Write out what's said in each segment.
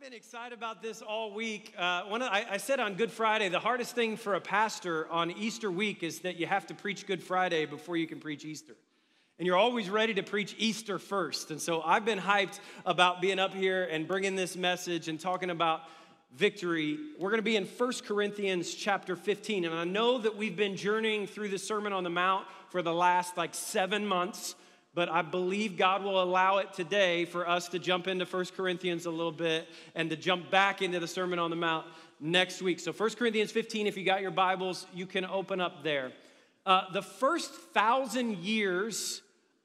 been excited about this all week. Uh, one of, I, I said on Good Friday, the hardest thing for a pastor on Easter week is that you have to preach Good Friday before you can preach Easter. And you're always ready to preach Easter first. And so I've been hyped about being up here and bringing this message and talking about victory. We're going to be in 1 Corinthians chapter 15. And I know that we've been journeying through the Sermon on the Mount for the last like seven months but I believe God will allow it today for us to jump into 1 Corinthians a little bit and to jump back into the Sermon on the Mount next week. So, 1 Corinthians 15, if you got your Bibles, you can open up there. Uh, the first thousand years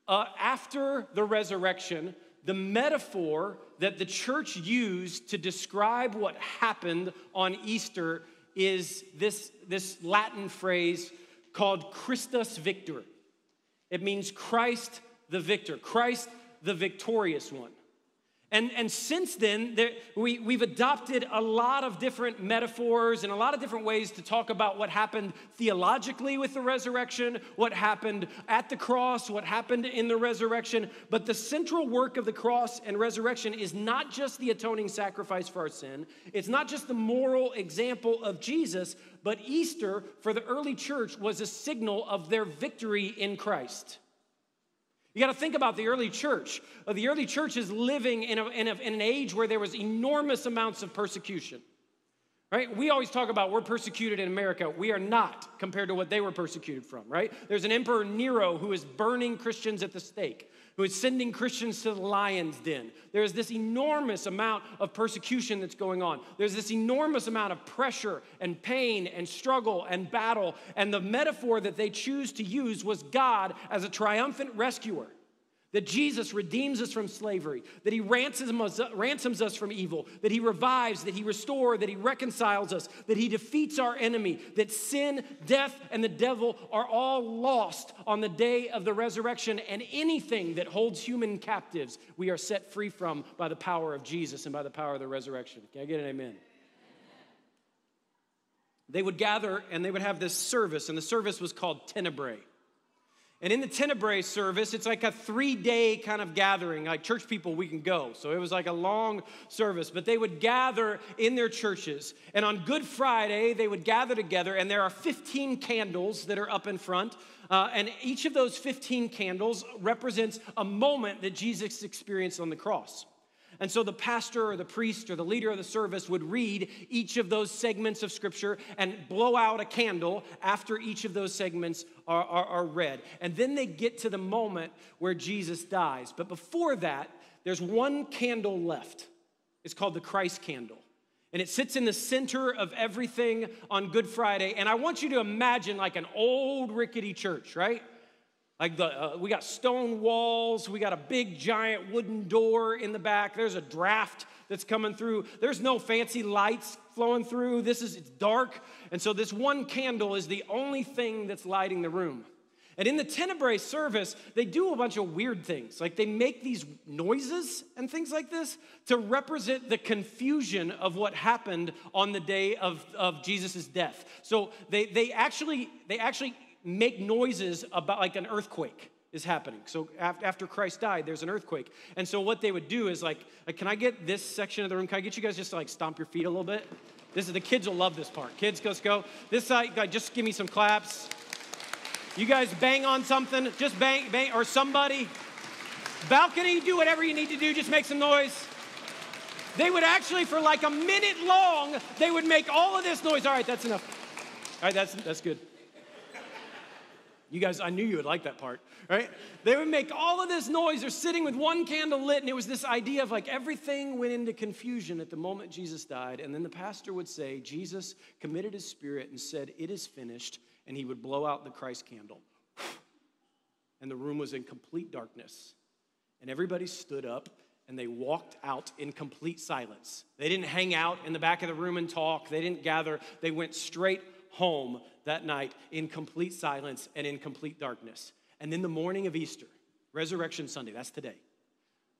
uh, after the resurrection, the metaphor that the church used to describe what happened on Easter is this, this Latin phrase called Christus Victor. It means Christ the victor, Christ the victorious one. And, and since then, there, we, we've adopted a lot of different metaphors and a lot of different ways to talk about what happened theologically with the resurrection, what happened at the cross, what happened in the resurrection. But the central work of the cross and resurrection is not just the atoning sacrifice for our sin, it's not just the moral example of Jesus, but Easter for the early church was a signal of their victory in Christ. You got to think about the early church. Uh, the early church is living in, a, in, a, in, an age where there was enormous amounts of persecution. Right? We always talk about we're persecuted in America. We are not compared to what they were persecuted from, right? There's an emperor Nero who is burning Christians at the stake, who is sending Christians to the lion's den. There's this enormous amount of persecution that's going on. There's this enormous amount of pressure and pain and struggle and battle. And the metaphor that they choose to use was God as a triumphant rescuer that Jesus redeems us from slavery, that he ransoms us, ransoms us from evil, that he revives, that he restores, that he reconciles us, that he defeats our enemy, that sin, death, and the devil are all lost on the day of the resurrection, and anything that holds human captives, we are set free from by the power of Jesus and by the power of the resurrection. Can I get an amen? They would gather and they would have this service, and the service was called Tenebrae. And in the Tenebrae service, it's like a three day kind of gathering. Like church people, we can go. So it was like a long service. But they would gather in their churches. And on Good Friday, they would gather together. And there are 15 candles that are up in front. Uh, and each of those 15 candles represents a moment that Jesus experienced on the cross. And so the pastor or the priest or the leader of the service would read each of those segments of scripture and blow out a candle after each of those segments are, are, are, read. And then they get to the moment where Jesus dies. But before that, there's one candle left. It's called the Christ candle. And it sits in the center of everything on Good Friday. And I want you to imagine like an old rickety church, right? Like the, uh, we got stone walls, we got a big giant wooden door in the back. There's a draft that's coming through. There's no fancy lights flowing through. This is it's dark, and so this one candle is the only thing that's lighting the room. And in the Tenebrae service, they do a bunch of weird things. Like they make these noises and things like this to represent the confusion of what happened on the day of, of Jesus' death. So they, they actually they actually make noises about like an earthquake is happening. So after Christ died, there's an earthquake. And so what they would do is like, like, can I get this section of the room? Can I get you guys just to like stomp your feet a little bit? This is the kids will love this part. Kids, let's go. This side, just give me some claps. You guys bang on something, just bang, bang, or somebody. Balcony, do whatever you need to do, just make some noise. They would actually, for like a minute long, they would make all of this noise. All right, that's enough. All right, that's, that's good. You guys, I knew you would like that part, right? They would make all of this noise. They're sitting with one candle lit, and it was this idea of like everything went into confusion at the moment Jesus died. And then the pastor would say, Jesus committed his spirit and said, It is finished. And he would blow out the Christ candle. And the room was in complete darkness. And everybody stood up and they walked out in complete silence. They didn't hang out in the back of the room and talk, they didn't gather. They went straight home that night in complete silence and in complete darkness. And then the morning of Easter, Resurrection Sunday, that's today,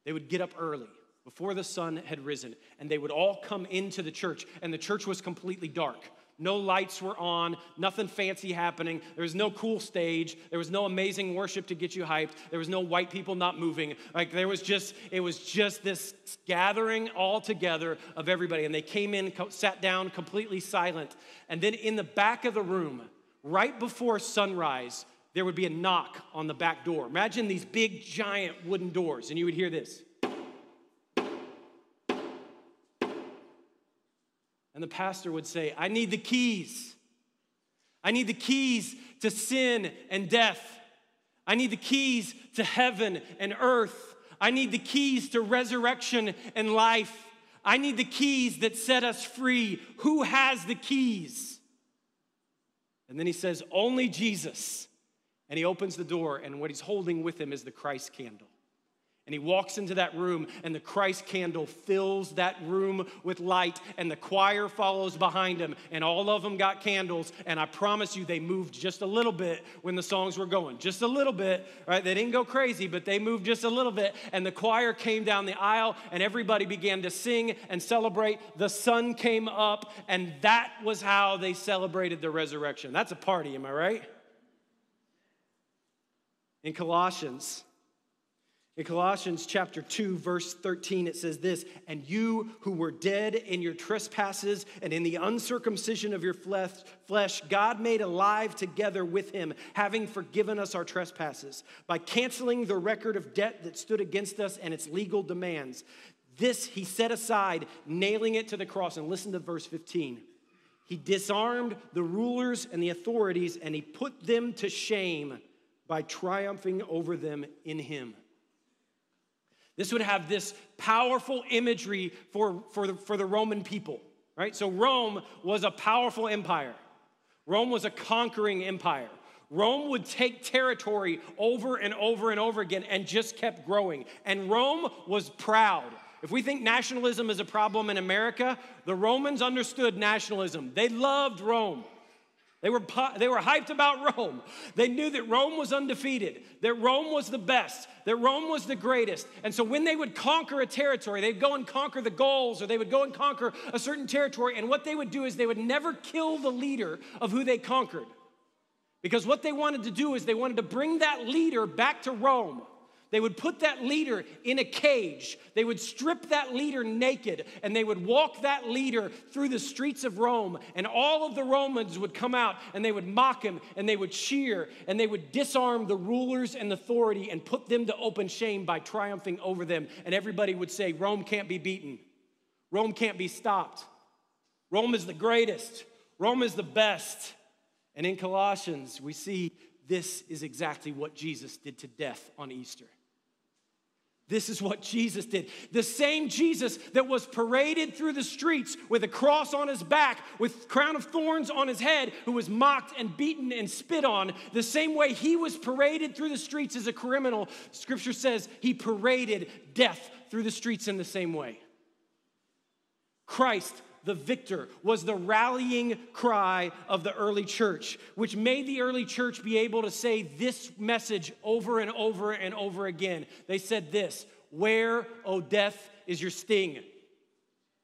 they would get up early before the sun had risen and they would all come into the church and the church was completely dark No lights were on, nothing fancy happening. There was no cool stage. There was no amazing worship to get you hyped. There was no white people not moving. Like there was just, it was just this gathering all together of everybody. And they came in, sat down completely silent. And then in the back of the room, right before sunrise, there would be a knock on the back door. Imagine these big, giant wooden doors, and you would hear this. And the pastor would say, I need the keys. I need the keys to sin and death. I need the keys to heaven and earth. I need the keys to resurrection and life. I need the keys that set us free. Who has the keys? And then he says, Only Jesus. And he opens the door, and what he's holding with him is the Christ candle. And he walks into that room, and the Christ candle fills that room with light, and the choir follows behind him, and all of them got candles. And I promise you, they moved just a little bit when the songs were going. Just a little bit, right? They didn't go crazy, but they moved just a little bit. And the choir came down the aisle, and everybody began to sing and celebrate. The sun came up, and that was how they celebrated the resurrection. That's a party, am I right? In Colossians, in Colossians chapter 2, verse 13, it says this And you who were dead in your trespasses and in the uncircumcision of your flesh, God made alive together with him, having forgiven us our trespasses, by canceling the record of debt that stood against us and its legal demands. This he set aside, nailing it to the cross. And listen to verse 15. He disarmed the rulers and the authorities, and he put them to shame by triumphing over them in him. This would have this powerful imagery for, for, the, for the Roman people, right? So Rome was a powerful empire. Rome was a conquering empire. Rome would take territory over and over and over again and just kept growing. And Rome was proud. If we think nationalism is a problem in America, the Romans understood nationalism. They loved Rome. They were, they were hyped about Rome. They knew that Rome was undefeated, that Rome was the best, that Rome was the greatest. And so when they would conquer a territory, they'd go and conquer the Gauls or they would go and conquer a certain territory. And what they would do is they would never kill the leader of who they conquered. Because what they wanted to do is they wanted to bring that leader back to Rome. They would put that leader in a cage. They would strip that leader naked and they would walk that leader through the streets of Rome. And all of the Romans would come out and they would mock him and they would cheer and they would disarm the rulers and authority and put them to open shame by triumphing over them. And everybody would say, Rome can't be beaten, Rome can't be stopped. Rome is the greatest, Rome is the best. And in Colossians, we see this is exactly what Jesus did to death on Easter. This is what Jesus did. The same Jesus that was paraded through the streets with a cross on his back, with crown of thorns on his head, who was mocked and beaten and spit on, the same way he was paraded through the streets as a criminal, scripture says he paraded death through the streets in the same way. Christ the victor was the rallying cry of the early church, which made the early church be able to say this message over and over and over again. They said this Where, O death, is your sting?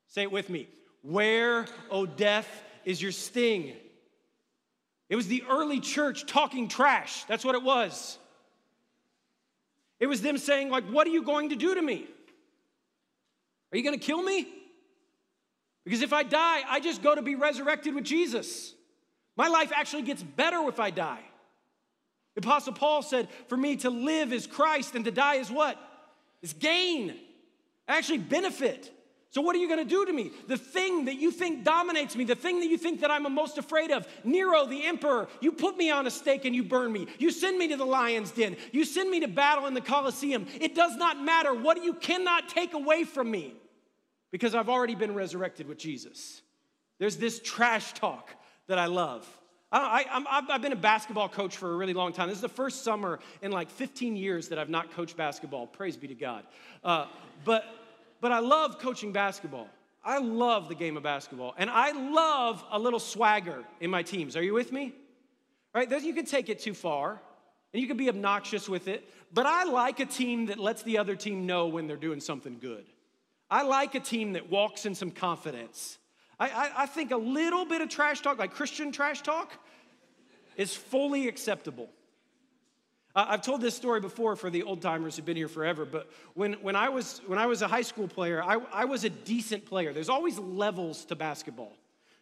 Say it with me. Where, O death, is your sting? It was the early church talking trash. That's what it was. It was them saying, like, what are you going to do to me? Are you going to kill me? Because if I die, I just go to be resurrected with Jesus. My life actually gets better if I die. The Apostle Paul said, For me to live is Christ and to die is what? Is gain. Actually, benefit. So, what are you going to do to me? The thing that you think dominates me, the thing that you think that I'm most afraid of, Nero, the emperor, you put me on a stake and you burn me. You send me to the lion's den. You send me to battle in the Colosseum. It does not matter. What you cannot take away from me because I've already been resurrected with Jesus. There's this trash talk that I love. I, have been a basketball coach for a really long time. This is the first summer in like 15 years that I've not coached basketball. Praise be to God. Uh, but, but I love coaching basketball. I love the game of basketball. And I love a little swagger in my teams. Are you with me? Right? You can take it too far and you can be obnoxious with it. But I like a team that lets the other team know when they're doing something good. I like a team that walks in some confidence. I, I, I think a little bit of trash talk, like Christian trash talk, is fully acceptable. I've told this story before for the old timers who've been here forever, but when, when, I, was, when I was a high school player, I, I was a decent player. There's always levels to basketball,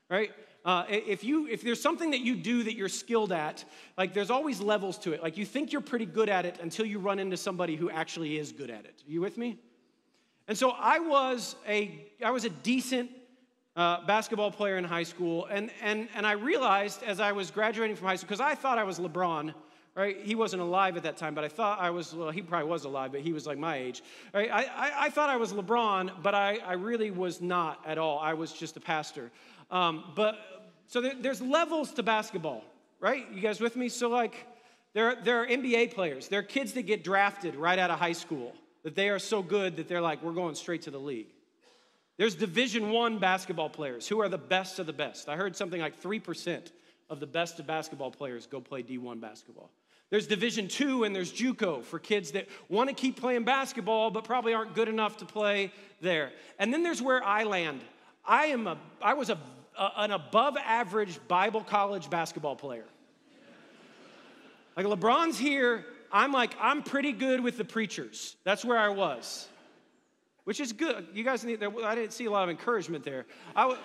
right? Uh, if, you, if there's something that you do that you're skilled at, like there's always levels to it. Like you think you're pretty good at it until you run into somebody who actually is good at it. Are you with me? And so I was a, I was a decent uh, basketball player in high school, and, and, and I realized as I was graduating from high school, because I thought I was LeBron, right? He wasn't alive at that time, but I thought I was, well, he probably was alive, but he was like my age, right? I, I, I thought I was LeBron, but I, I really was not at all. I was just a pastor. Um, but, so there, there's levels to basketball, right? You guys with me? So, like, there, there are NBA players, there are kids that get drafted right out of high school, that they are so good that they're like, we're going straight to the league. There's Division One basketball players who are the best of the best. I heard something like 3% of the best of basketball players go play D1 basketball. There's Division Two and there's JUCO for kids that want to keep playing basketball but probably aren't good enough to play there. And then there's where I land. I am a I was a, a an above average Bible college basketball player. Like LeBron's here, I'm like I'm pretty good with the preachers. That's where I was, which is good. You guys need. I didn't see a lot of encouragement there. I,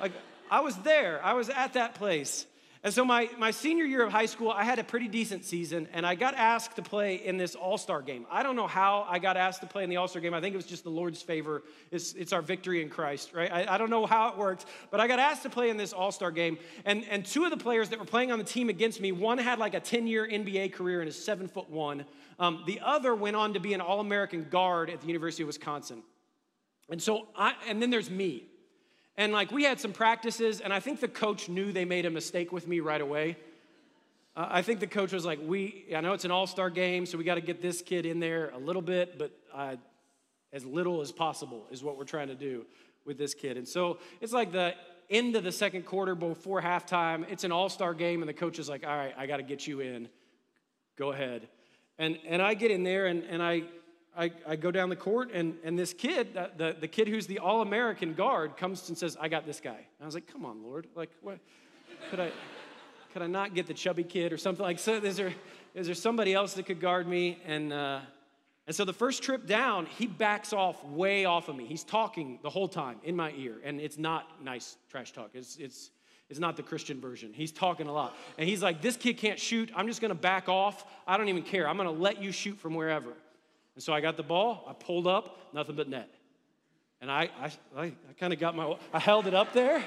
like I was there. I was at that place. And so, my, my senior year of high school, I had a pretty decent season, and I got asked to play in this all star game. I don't know how I got asked to play in the all star game. I think it was just the Lord's favor. It's, it's our victory in Christ, right? I, I don't know how it worked, but I got asked to play in this all star game. And, and two of the players that were playing on the team against me, one had like a 10 year NBA career and is seven foot one. Um, the other went on to be an All American guard at the University of Wisconsin. And so, I, and then there's me. And like we had some practices, and I think the coach knew they made a mistake with me right away. Uh, I think the coach was like, "We, I know it's an all-star game, so we got to get this kid in there a little bit, but uh, as little as possible is what we're trying to do with this kid." And so it's like the end of the second quarter before halftime. It's an all-star game, and the coach is like, "All right, I got to get you in. Go ahead." And and I get in there, and and I I, I go down the court, and, and this kid, the, the, the kid who's the All American guard, comes and says, I got this guy. And I was like, come on, Lord. Like, what? Could I, could I not get the chubby kid or something like so? Is there, is there somebody else that could guard me? And, uh, and so the first trip down, he backs off way off of me. He's talking the whole time in my ear, and it's not nice trash talk. It's, it's, it's not the Christian version. He's talking a lot. And he's like, This kid can't shoot. I'm just gonna back off. I don't even care. I'm gonna let you shoot from wherever. And so I got the ball, I pulled up, nothing but net. And I, I, I, kind of got my, I held it up there,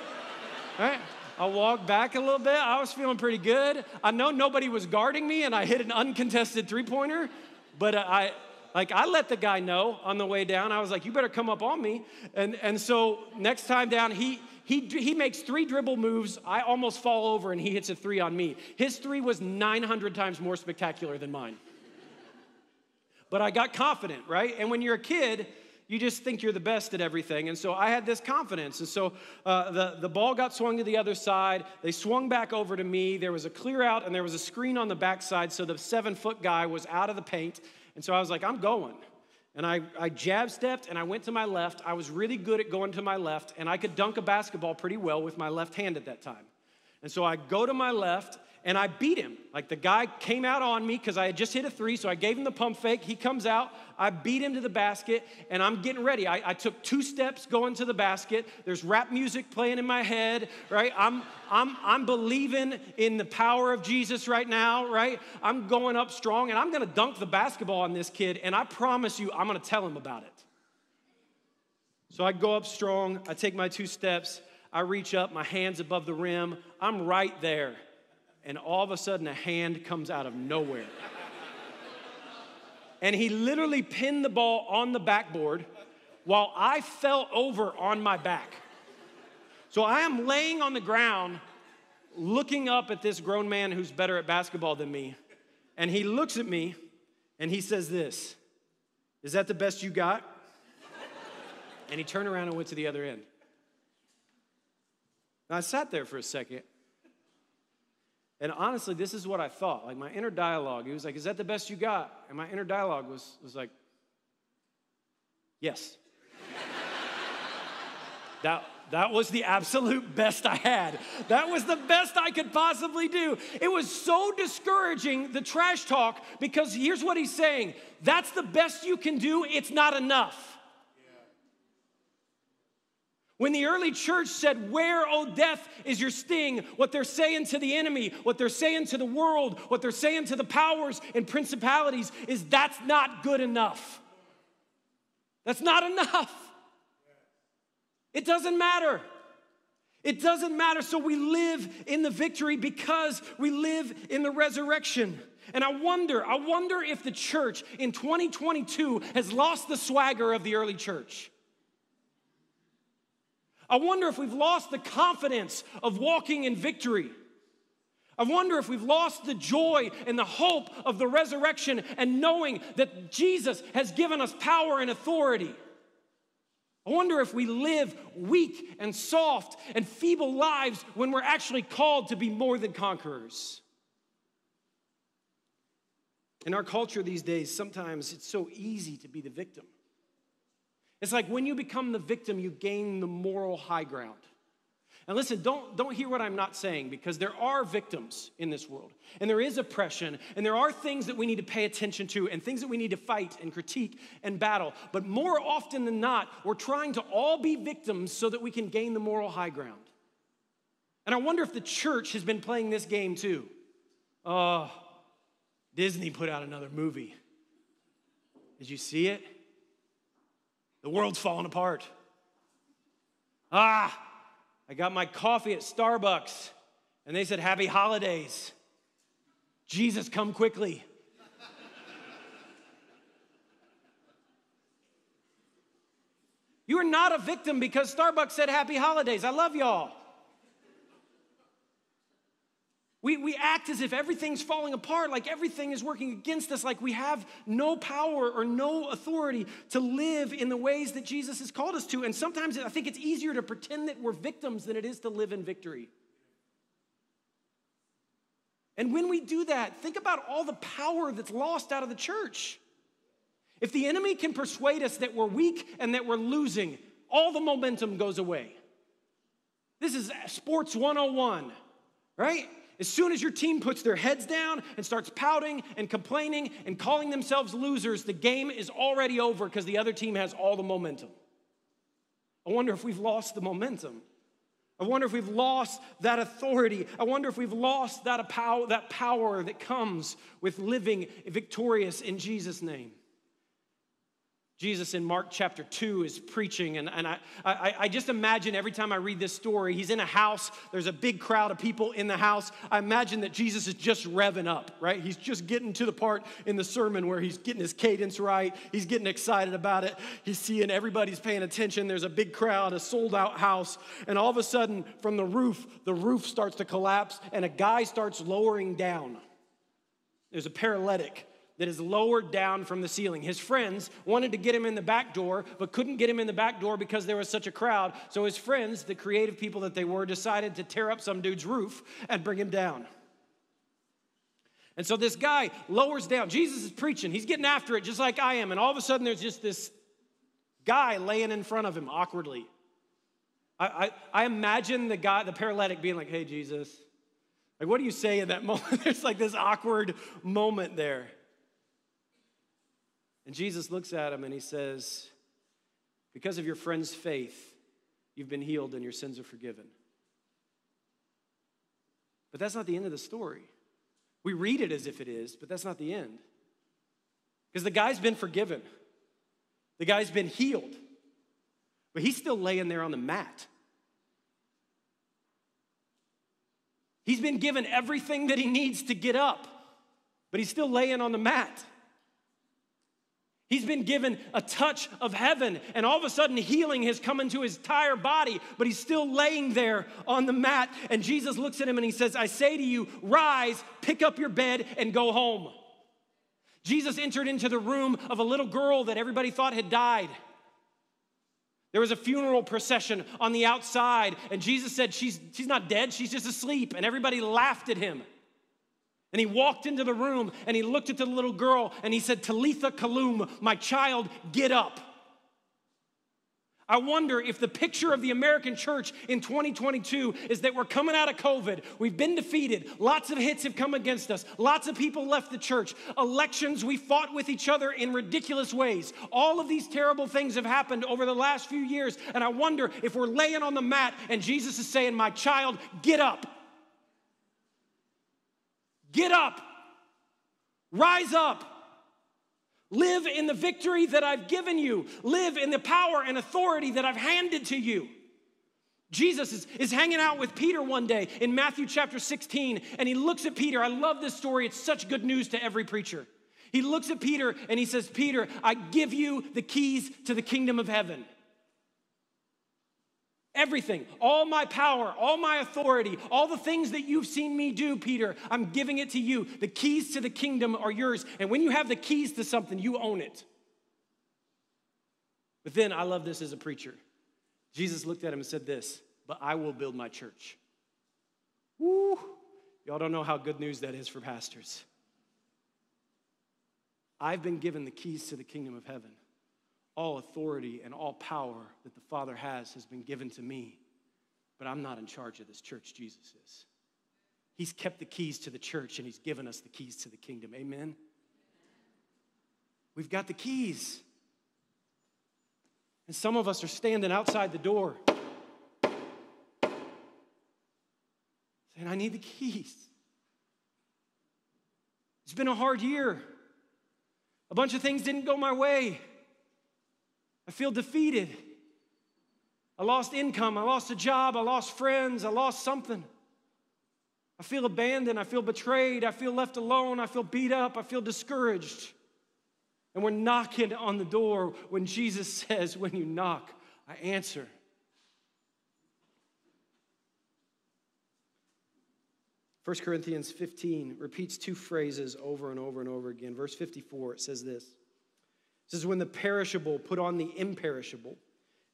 right? I walked back a little bit. I was feeling pretty good. I know nobody was guarding me, and I hit an uncontested three pointer, but I, like, I let the guy know on the way down. I was like, you better come up on me. And, and so next time down, he, he, he makes three dribble moves. I almost fall over, and he hits a three on me. His three was 900 times more spectacular than mine but I got confident, right? And when you're a kid, you just think you're the best at everything. And so I had this confidence. And so uh, the, the ball got swung to the other side. They swung back over to me. There was a clear out and there was a screen on the backside. So the seven foot guy was out of the paint. And so I was like, I'm going. And I, I jab stepped and I went to my left. I was really good at going to my left, and I could dunk a basketball pretty well with my left hand at that time. And so I go to my left and I beat him. Like the guy came out on me because I had just hit a three, so I gave him the pump fake. He comes out, I beat him to the basket, and I'm getting ready. I, I, took two steps going to the basket. There's rap music playing in my head, right? I'm, I'm, I'm believing in the power of Jesus right now, right? I'm going up strong, and I'm gonna dunk the basketball on this kid, and I promise you, I'm gonna tell him about it. So I go up strong, I take my two steps, I reach up, my hands above the rim, I'm right there and all of a sudden a hand comes out of nowhere. and he literally pinned the ball on the backboard while I fell over on my back. So I am laying on the ground looking up at this grown man who's better at basketball than me. And he looks at me and he says, This, is that the best you got? And he turned around and went to the other end. I sat there for a second and honestly, this is what I thought. Like my inner dialogue, he was like, Is that the best you got? And my inner dialogue was, was like, Yes. that, That was the absolute best I had. That was the best I could possibly do. It was so discouraging, the trash talk, because here's what he's saying that's the best you can do, it's not enough. When the early church said, Where, O death, is your sting? What they're saying to the enemy, what they're saying to the world, what they're saying to the powers and principalities is that's not good enough. That's not enough. It doesn't matter. It doesn't matter. So we live in the victory because we live in the resurrection. And I wonder, I wonder if the church in 2022 has lost the swagger of the early church. I wonder if we've lost the confidence of walking in victory. I wonder if we've lost the joy and the hope of the resurrection and knowing that Jesus has given us power and authority. I wonder if we live weak and soft and feeble lives when we're actually called to be more than conquerors. In our culture these days, sometimes it's so easy to be the victim. It's like when you become the victim, you gain the moral high ground. And listen, don't, don't hear what I'm not saying because there are victims in this world, and there is oppression, and there are things that we need to pay attention to, and things that we need to fight and critique and battle. But more often than not, we're trying to all be victims so that we can gain the moral high ground. And I wonder if the church has been playing this game too. Oh, Disney put out another movie. Did you see it? The world's falling apart. Ah, I got my coffee at Starbucks and they said, Happy holidays. Jesus, come quickly. you are not a victim because Starbucks said Happy holidays. I love y'all. We, we act as if everything's falling apart, like everything is working against us, like we have no power or no authority to live in the ways that Jesus has called us to. And sometimes I think it's easier to pretend that we're victims than it is to live in victory. And when we do that, think about all the power that's lost out of the church. If the enemy can persuade us that we're weak and that we're losing, all the momentum goes away. This is sports 101, right? As soon as your team puts their heads down and starts pouting and complaining and calling themselves losers, the game is already over because the other team has all the momentum. I wonder if we've lost the momentum. I wonder if we've lost that authority. I wonder if we've lost that power, that power that comes with living victorious in Jesus' name. Jesus in Mark chapter 2 is preaching, and, and I, I, I, just imagine every time I read this story, he's in a house, there's a big crowd of people in the house. I imagine that Jesus is just revving up, right? He's just getting to the part in the sermon where he's getting his cadence right, he's getting excited about it, he's seeing everybody's paying attention. There's a big crowd, a sold out house, and all of a sudden, from the roof, the roof starts to collapse, and a guy starts lowering down. There's a paralytic that is lowered down from the ceiling. His friends wanted to get him in the back door, but couldn't get him in the back door because there was such a crowd. So his friends, the creative people that they were, decided to tear up some dude's roof and bring him down. And so this guy lowers down. Jesus is preaching. He's getting after it just like I am. And all of a sudden, there's just this guy laying in front of him awkwardly. I, I, I imagine the guy, the paralytic, being like, hey, Jesus. Like, what do you say in that moment? There's like this awkward moment there. And Jesus looks at him and he says, Because of your friend's faith, you've been healed and your sins are forgiven. But that's not the end of the story. We read it as if it is, but that's not the end. Because the guy's been forgiven, the guy's been healed, but he's still laying there on the mat. He's been given everything that he needs to get up, but he's still laying on the mat. He's been given a touch of heaven, and all of a sudden, healing has come into his entire body, but he's still laying there on the mat. And Jesus looks at him and he says, I say to you, rise, pick up your bed, and go home. Jesus entered into the room of a little girl that everybody thought had died. There was a funeral procession on the outside, and Jesus said, She's, she's not dead, she's just asleep. And everybody laughed at him. And he walked into the room and he looked at the little girl and he said, Talitha Kalum, my child, get up. I wonder if the picture of the American church in 2022 is that we're coming out of COVID. We've been defeated. Lots of hits have come against us. Lots of people left the church. Elections, we fought with each other in ridiculous ways. All of these terrible things have happened over the last few years. And I wonder if we're laying on the mat and Jesus is saying, My child, get up. Get up. Rise up. Live in the victory that I've given you. Live in the power and authority that I've handed to you. Jesus is, is hanging out with Peter one day in Matthew chapter 16, and he looks at Peter. I love this story. It's such good news to every preacher. He looks at Peter and he says, Peter, I give you the keys to the kingdom of heaven. Everything, all my power, all my authority, all the things that you've seen me do, Peter, I'm giving it to you. The keys to the kingdom are yours. And when you have the keys to something, you own it. But then I love this as a preacher. Jesus looked at him and said this, but I will build my church. Woo! Y'all don't know how good news that is for pastors. I've been given the keys to the kingdom of heaven. All authority and all power that the Father has has been given to me, but I'm not in charge of this church, Jesus is. He's kept the keys to the church and He's given us the keys to the kingdom. Amen? We've got the keys. And some of us are standing outside the door saying, I need the keys. It's been a hard year. A bunch of things didn't go my way. I feel defeated. I lost income. I lost a job. I lost friends. I lost something. I feel abandoned. I feel betrayed. I feel left alone. I feel beat up. I feel discouraged. And we're knocking on the door when Jesus says, When you knock, I answer. 1 Corinthians 15 repeats two phrases over and over and over again. Verse 54, it says this. It says, When the perishable put on the imperishable,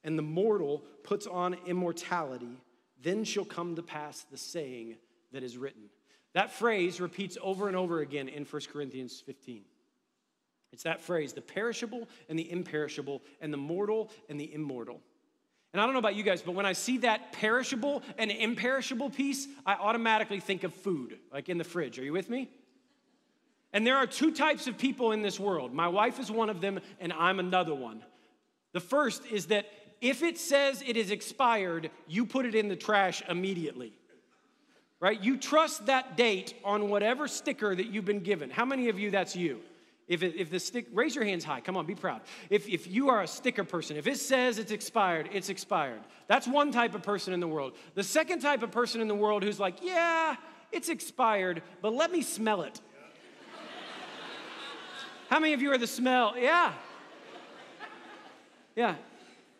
and the mortal puts on immortality, then shall come to pass the saying that is written. That phrase repeats over and over again in 1 Corinthians 15. It's that phrase, the perishable and the imperishable, and the mortal and the immortal. And I don't know about you guys, but when I see that perishable and imperishable piece, I automatically think of food, like in the fridge. Are you with me? And there are two types of people in this world. My wife is one of them, and I'm another one. The first is that if it says it is expired, you put it in the trash immediately. Right? You trust that date on whatever sticker that you've been given. How many of you that's you? If, it, if the stick, raise your hands high. Come on, be proud. If, if you are a sticker person, if it says it's expired, it's expired. That's one type of person in the world. The second type of person in the world who's like, yeah, it's expired, but let me smell it. How many of you are the smell? Yeah. Yeah.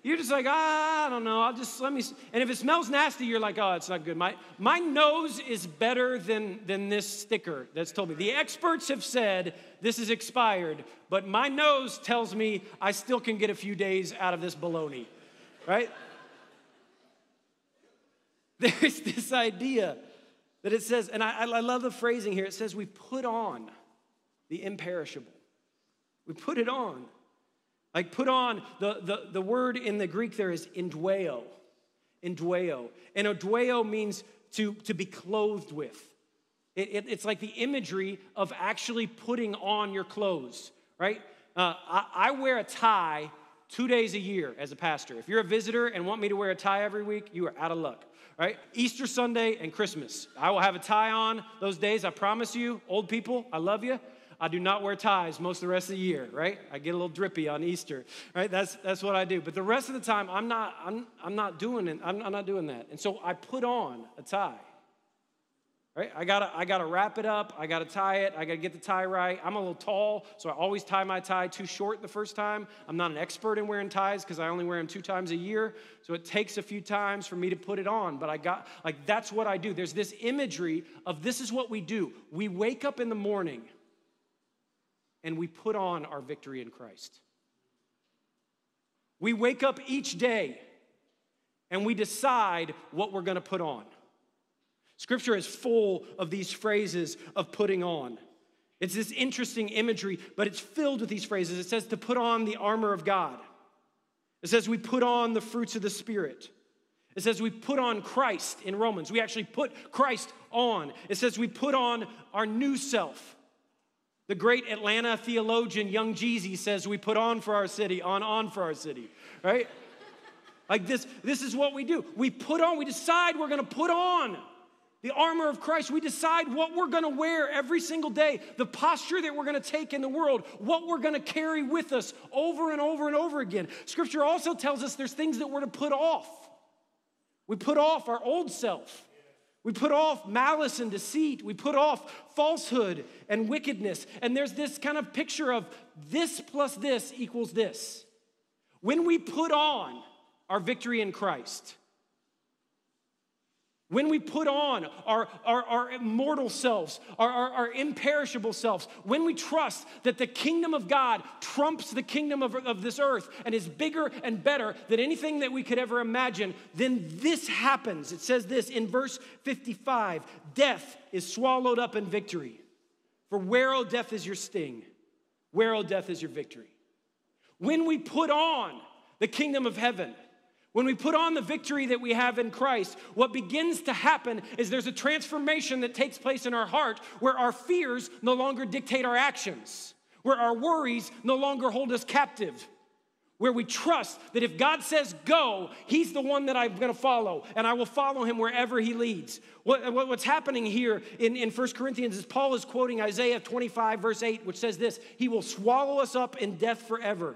You're just like, ah, I don't know. I'll just let me. And if it smells nasty, you're like, oh, it's not good. My, my nose is better than, than this sticker that's told me. The experts have said this is expired, but my nose tells me I still can get a few days out of this baloney, right? There's this idea that it says, and I, I love the phrasing here, it says we put on the imperishable. We put it on. Like put on, the, the, the word in the Greek there is indweo. Indweo. And indweo means to, to be clothed with. It, it, it's like the imagery of actually putting on your clothes, right? Uh, I, I wear a tie two days a year as a pastor. If you're a visitor and want me to wear a tie every week, you are out of luck, right? Easter Sunday and Christmas. I will have a tie on those days, I promise you. Old people, I love you. I do not wear ties most of the rest of the year, right? I get a little drippy on Easter, right? That's, that's what I do. But the rest of the time, I'm not, I'm, I'm not doing it. I'm, I'm not doing that. And so I put on a tie. Right? I gotta, I gotta wrap it up. I gotta tie it. I gotta get the tie right. I'm a little tall, so I always tie my tie too short the first time. I'm not an expert in wearing ties because I only wear them two times a year. So it takes a few times for me to put it on. But I got, like, that's what I do. There's this imagery of this is what we do. We wake up in the morning and we put on our victory in Christ. We wake up each day and we decide what we're going to put on. Scripture is full of these phrases of putting on. It's this interesting imagery, but it's filled with these phrases. It says to put on the armor of God. It says we put on the fruits of the Spirit. It says we put on Christ in Romans. We actually put Christ on. It says we put on our new self. The great Atlanta theologian Young Jeezy says we put on for our city, on, on for our city, right? like this, this is what we do. We put on, we decide we're gonna put on the armor of Christ. We decide what we're gonna wear every single day, the posture that we're gonna take in the world, what we're gonna carry with us over and over and over again. Scripture also tells us there's things that we're to put off. We put off our old self. We put off malice and deceit. We put off falsehood and wickedness. And there's this kind of picture of this plus this equals this. When we put on our victory in Christ, when we put on our, our, our immortal selves, our, our, our, imperishable selves, when we trust that the kingdom of God trumps the kingdom of, of this earth and is bigger and better than anything that we could ever imagine, then this happens. It says this in verse 55 Death is swallowed up in victory. For where, O death, is your sting? Where, O death, is your victory? When we put on the kingdom of heaven, when we put on the victory that we have in Christ, what begins to happen is there's a transformation that takes place in our heart where our fears no longer dictate our actions, where our worries no longer hold us captive, where we trust that if God says go, He's the one that I'm gonna follow, and I will follow Him wherever He leads. What, what's happening here in, in 1 Corinthians is Paul is quoting Isaiah 25, verse 8, which says this He will swallow us up in death forever.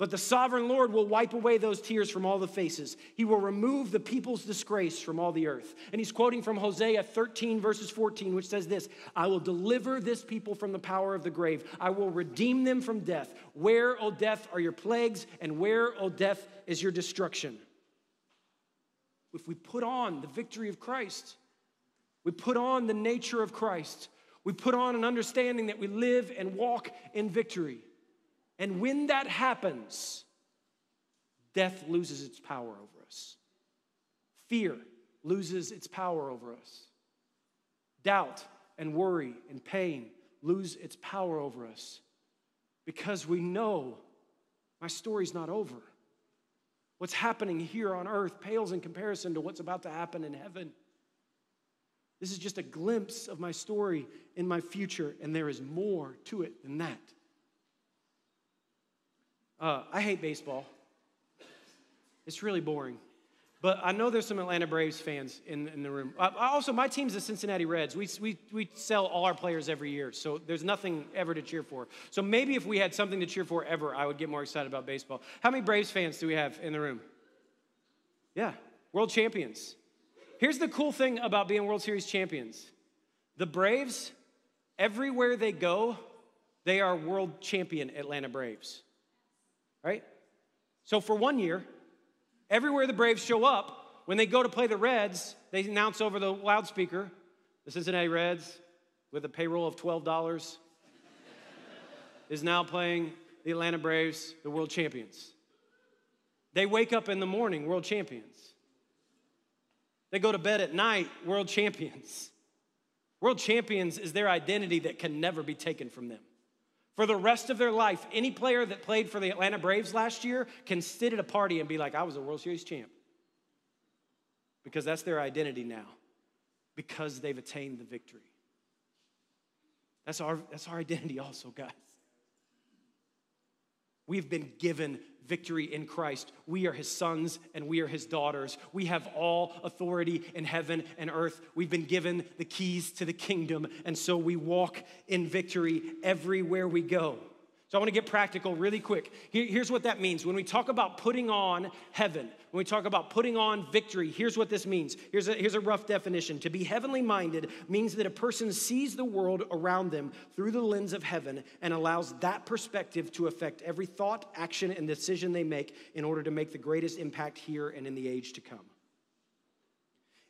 But the sovereign Lord will wipe away those tears from all the faces. He will remove the people's disgrace from all the earth. And he's quoting from Hosea 13, verses 14, which says this I will deliver this people from the power of the grave. I will redeem them from death. Where, O death, are your plagues? And where, O death, is your destruction? If we put on the victory of Christ, we put on the nature of Christ, we put on an understanding that we live and walk in victory. And when that happens, death loses its power over us. Fear loses its power over us. Doubt and worry and pain lose its power over us because we know my story's not over. What's happening here on earth pales in comparison to what's about to happen in heaven. This is just a glimpse of my story in my future, and there is more to it than that. Uh, I hate baseball. It's really boring. But I know there's some Atlanta Braves fans in, in the room. Uh, also, my team's the Cincinnati Reds. We, we, we sell all our players every year, so there's nothing ever to cheer for. So maybe if we had something to cheer for ever, I would get more excited about baseball. How many Braves fans do we have in the room? Yeah, world champions. Here's the cool thing about being World Series champions the Braves, everywhere they go, they are world champion Atlanta Braves right? So for one year, everywhere the Braves show up, when they go to play the Reds, they announce over the loudspeaker the Cincinnati Reds, with a payroll of $12, is now playing the Atlanta Braves, the world champions. They wake up in the morning, world champions. They go to bed at night, world champions. World champions is their identity that can never be taken from them. For the rest of their life, any player that played for the Atlanta Braves last year can sit at a party and be like, I was a World Series champ. Because that's their identity now, because they've attained the victory. That's our, that's our identity, also, guys. We've been given victory in Christ. We are his sons and we are his daughters. We have all authority in heaven and earth. We've been given the keys to the kingdom, and so we walk in victory everywhere we go. So I want to get practical really quick. here's what that means. When we talk about putting on heaven, when we talk about putting on victory, here's what this means. Here's a, here's a rough definition. To be heavenly minded means that a person sees the world around them through the lens of heaven and allows that perspective to affect every thought, action, and decision they make in order to make the greatest impact here and in the age to come.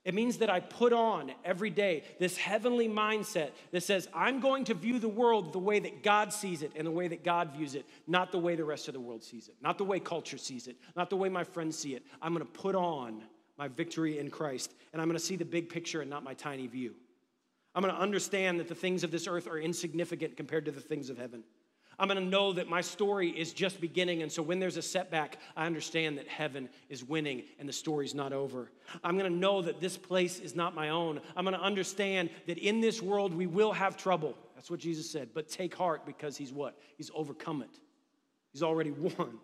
It means that I put on every day this heavenly mindset that says, I'm going to view the world the way that God sees it and the way that God views it, not the way the rest of the world sees it, not the way culture sees it, not the way my friends see it. I'm going to put on my victory in Christ, and I'm going to see the big picture and not my tiny view. I'm going to understand that the things of this earth are insignificant compared to the things of heaven. I'm gonna know that my story is just beginning. And so when there's a setback, I understand that heaven is winning and the story's not over. I'm gonna know that this place is not my own. I'm gonna understand that in this world we will have trouble. That's what Jesus said. But take heart because he's what? He's overcome it, he's already won.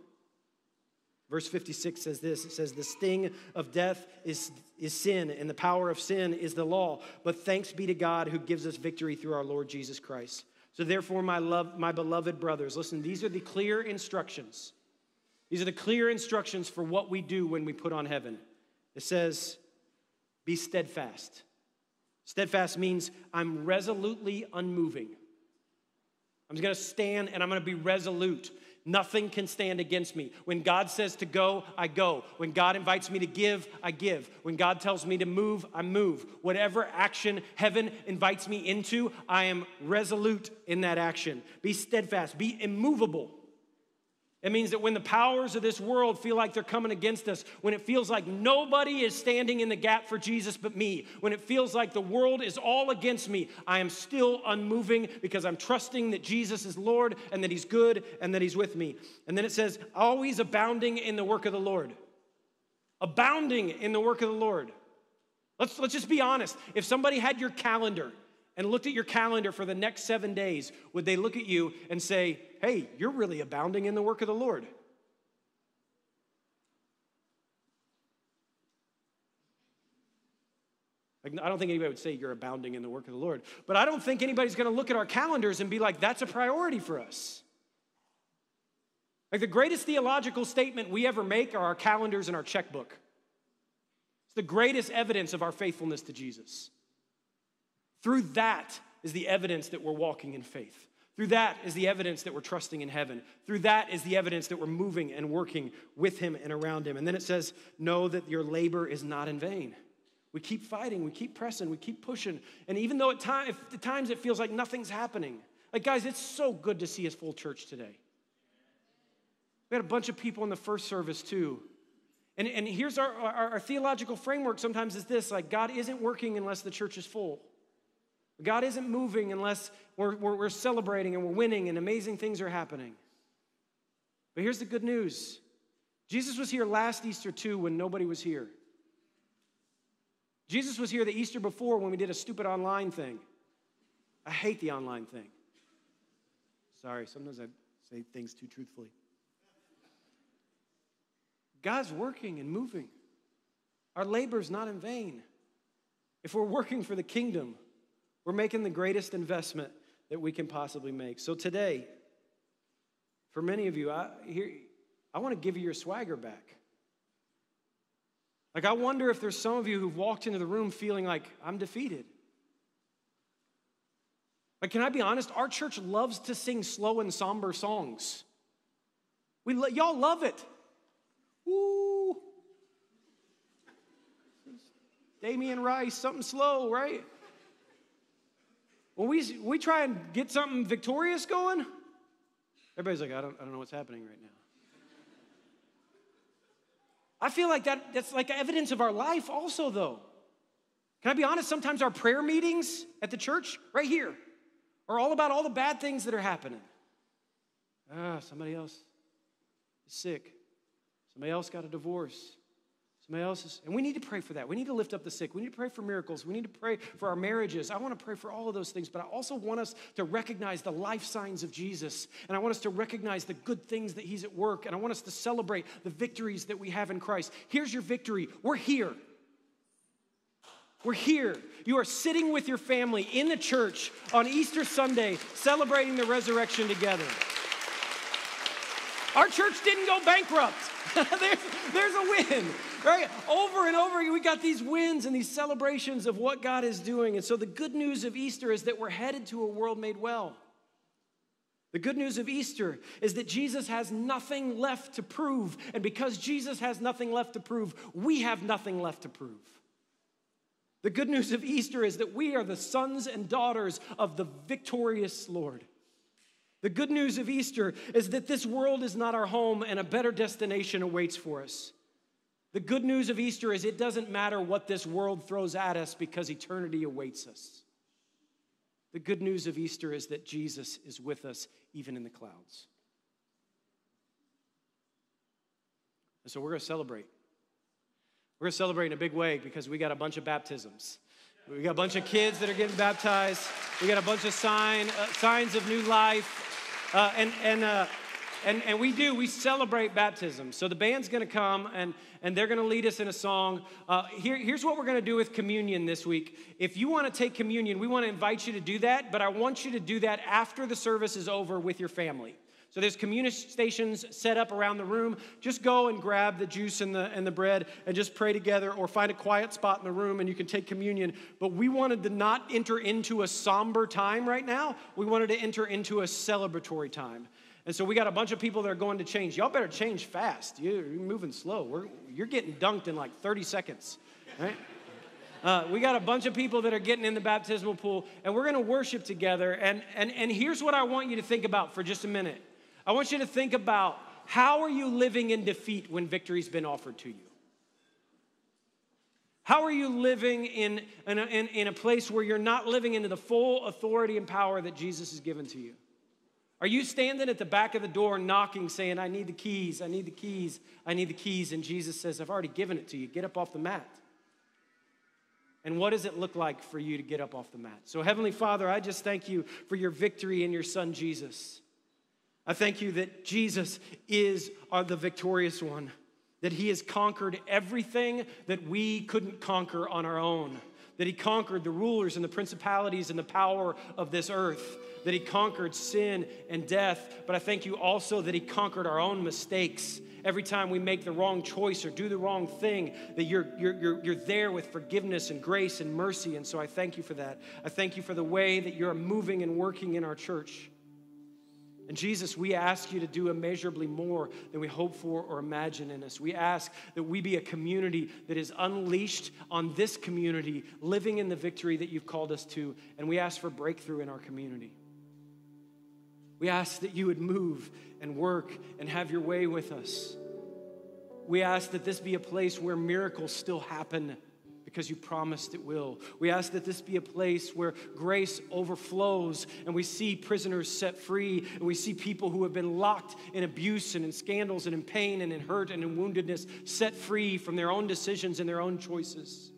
Verse 56 says this it says, The sting of death is, is sin, and the power of sin is the law. But thanks be to God who gives us victory through our Lord Jesus Christ. So, therefore, my, love, my beloved brothers, listen, these are the clear instructions. These are the clear instructions for what we do when we put on heaven. It says, Be steadfast. Steadfast means I'm resolutely unmoving. I'm just to stand and I'm to be resolute. Nothing can stand against me. When God says to go, I go. When God invites me to give, I give. When God tells me to move, I move. Whatever action heaven invites me into, I am resolute in that action. Be steadfast, be immovable. It means that when the powers of this world feel like they're coming against us, when it feels like nobody is standing in the gap for Jesus but me, when it feels like the world is all against me, I am still unmoving because I'm trusting that Jesus is Lord and that He's good and that He's with me. And then it says, always abounding in the work of the Lord. Abounding in the work of the Lord. Let's, let's just be honest. If somebody had your calendar and looked at your calendar for the next seven days, would they look at you and say, hey, you're really abounding in the work of the Lord? I don't think anybody would say you're abounding in the work of the Lord, but I don't think anybody's to look at our calendars and be like, that's a priority for us. Like the greatest theological statement we ever make are our calendars and our checkbook. It's the greatest evidence of our faithfulness to Jesus. Through that is the evidence that we're walking in faith. Through that is the evidence that we're trusting in heaven. Through that is the evidence that we're moving and working with Him and around Him. And then it says, Know that your labor is not in vain. We keep fighting, we keep pressing, we keep pushing. And even though at, time, at times it feels like nothing's happening, like, guys, it's so good to see us full church today. We had a bunch of people in the first service too. And, and here's our, our, our theological framework sometimes is this like, God isn't working unless the church is full. God isn't moving unless we're, we're, we're, celebrating and we're winning and amazing things are happening. But here's the good news Jesus was here last Easter too when nobody was here. Jesus was here the Easter before when we did a stupid online thing. I hate the online thing. Sorry, sometimes I say things too truthfully. God's working and moving. Our labor is not in vain. If we're working for the kingdom, we're making the greatest investment that we can possibly make. So today, for many of you, I, here, I want to give you your swagger back. Like, I wonder if there's some of you who've walked into the room feeling like, I'm defeated. Like, can I be honest? Our church loves to sing slow and somber songs. We, y'all love it. Woo! Damien Rice, something slow, right? When we, we try and get something victorious going, everybody's like, I don't, I don't know what's happening right now. I feel like that, that's like evidence of our life, also, though. Can I be honest? Sometimes our prayer meetings at the church, right here, are all about all the bad things that are happening. Ah, somebody else is sick. Somebody else got a divorce. Somebody. And we need to pray for that. We need to lift up the sick. We need to pray for miracles. We need to pray for our marriages. I want to pray for all of those things, but I also want us to recognize the life signs of Jesus. And I want us to recognize the good things that He's at work. And I want us to celebrate the victories that we have in Christ. Here's your victory we're here. We're here. You are sitting with your family in the church on Easter Sunday, celebrating the resurrection together. Our church didn't go bankrupt. there's, there's a win right? Over and over, again, we got these wins and these celebrations of what God is doing. And so the good news of Easter is that we're headed to a world made well. The good news of Easter is that Jesus has nothing left to prove. And because Jesus has nothing left to prove, we have nothing left to prove. The good news of Easter is that we are the sons and daughters of the victorious Lord. The good news of Easter is that this world is not our home and a better destination awaits for us. The good news of Easter is it doesn't matter what this world throws at us because eternity awaits us. The good news of Easter is that Jesus is with us even in the clouds. And so we're going to celebrate. We're going to celebrate in a big way because we got a bunch of baptisms. We got a bunch of kids that are getting baptized. We got a bunch of sign, uh, signs of new life. Uh, and, and, uh, and, and we do, we celebrate baptism. So the band's gonna come and, and they're gonna lead us in a song. Uh, here, here's what we're gonna do with communion this week. If you wanna take communion, we wanna invite you to do that, but I want you to do that after the service is over with your family. So there's communion stations set up around the room. Just go and grab the juice and the, and the bread and just pray together or find a quiet spot in the room and you can take communion. But we wanted to not enter into a somber time right now. We wanted to enter into a celebratory time. And so we got a bunch of people that are going to change. Y'all better change fast. You're moving slow. We're, you're getting dunked in like 30 seconds, right? Uh, we got a bunch of people that are getting in the baptismal pool, and we're going to worship together. And, and, and here's what I want you to think about for just a minute. I want you to think about how are you living in defeat when victory's been offered to you? How are you living in, in, a, in, in a place where you're not living into the full authority and power that Jesus has given to you? Are you standing at the back of the door knocking, saying, I need the keys, I need the keys, I need the keys? And Jesus says, I've already given it to you. Get up off the mat. And what does it look like for you to get up off the mat? So, Heavenly Father, I just thank you for your victory in your Son, Jesus. I thank you that Jesus is uh, the victorious one, that he has conquered everything that we couldn't conquer on our own, that he conquered the rulers and the principalities and the power of this earth, that he conquered sin and death. But I thank you also that he conquered our own mistakes. Every time we make the wrong choice or do the wrong thing, that you're, you're, you're, you're there with forgiveness and grace and mercy. And so I thank you for that. I thank you for the way that you're moving and working in our church. And Jesus, we ask you to do immeasurably more than we hope for or imagine in us. We ask that we be a community that is unleashed on this community, living in the victory that you've called us to. And we ask for breakthrough in our community. We ask that you would move and work and have your way with us. We ask that this be a place where miracles still happen because you promised it will. We ask that this be a place where grace overflows and we see prisoners set free and we see people who have been locked in abuse and in scandals and in pain and in hurt and in woundedness set free from their own decisions and their own choices.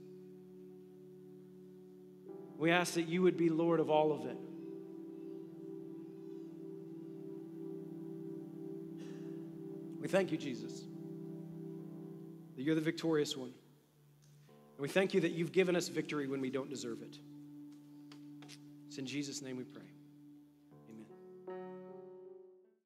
We ask that you would be Lord of all of it. We thank you, Jesus, that you're the victorious one. And we thank you that you've given us victory when we don't deserve it. It's in Jesus' name we pray.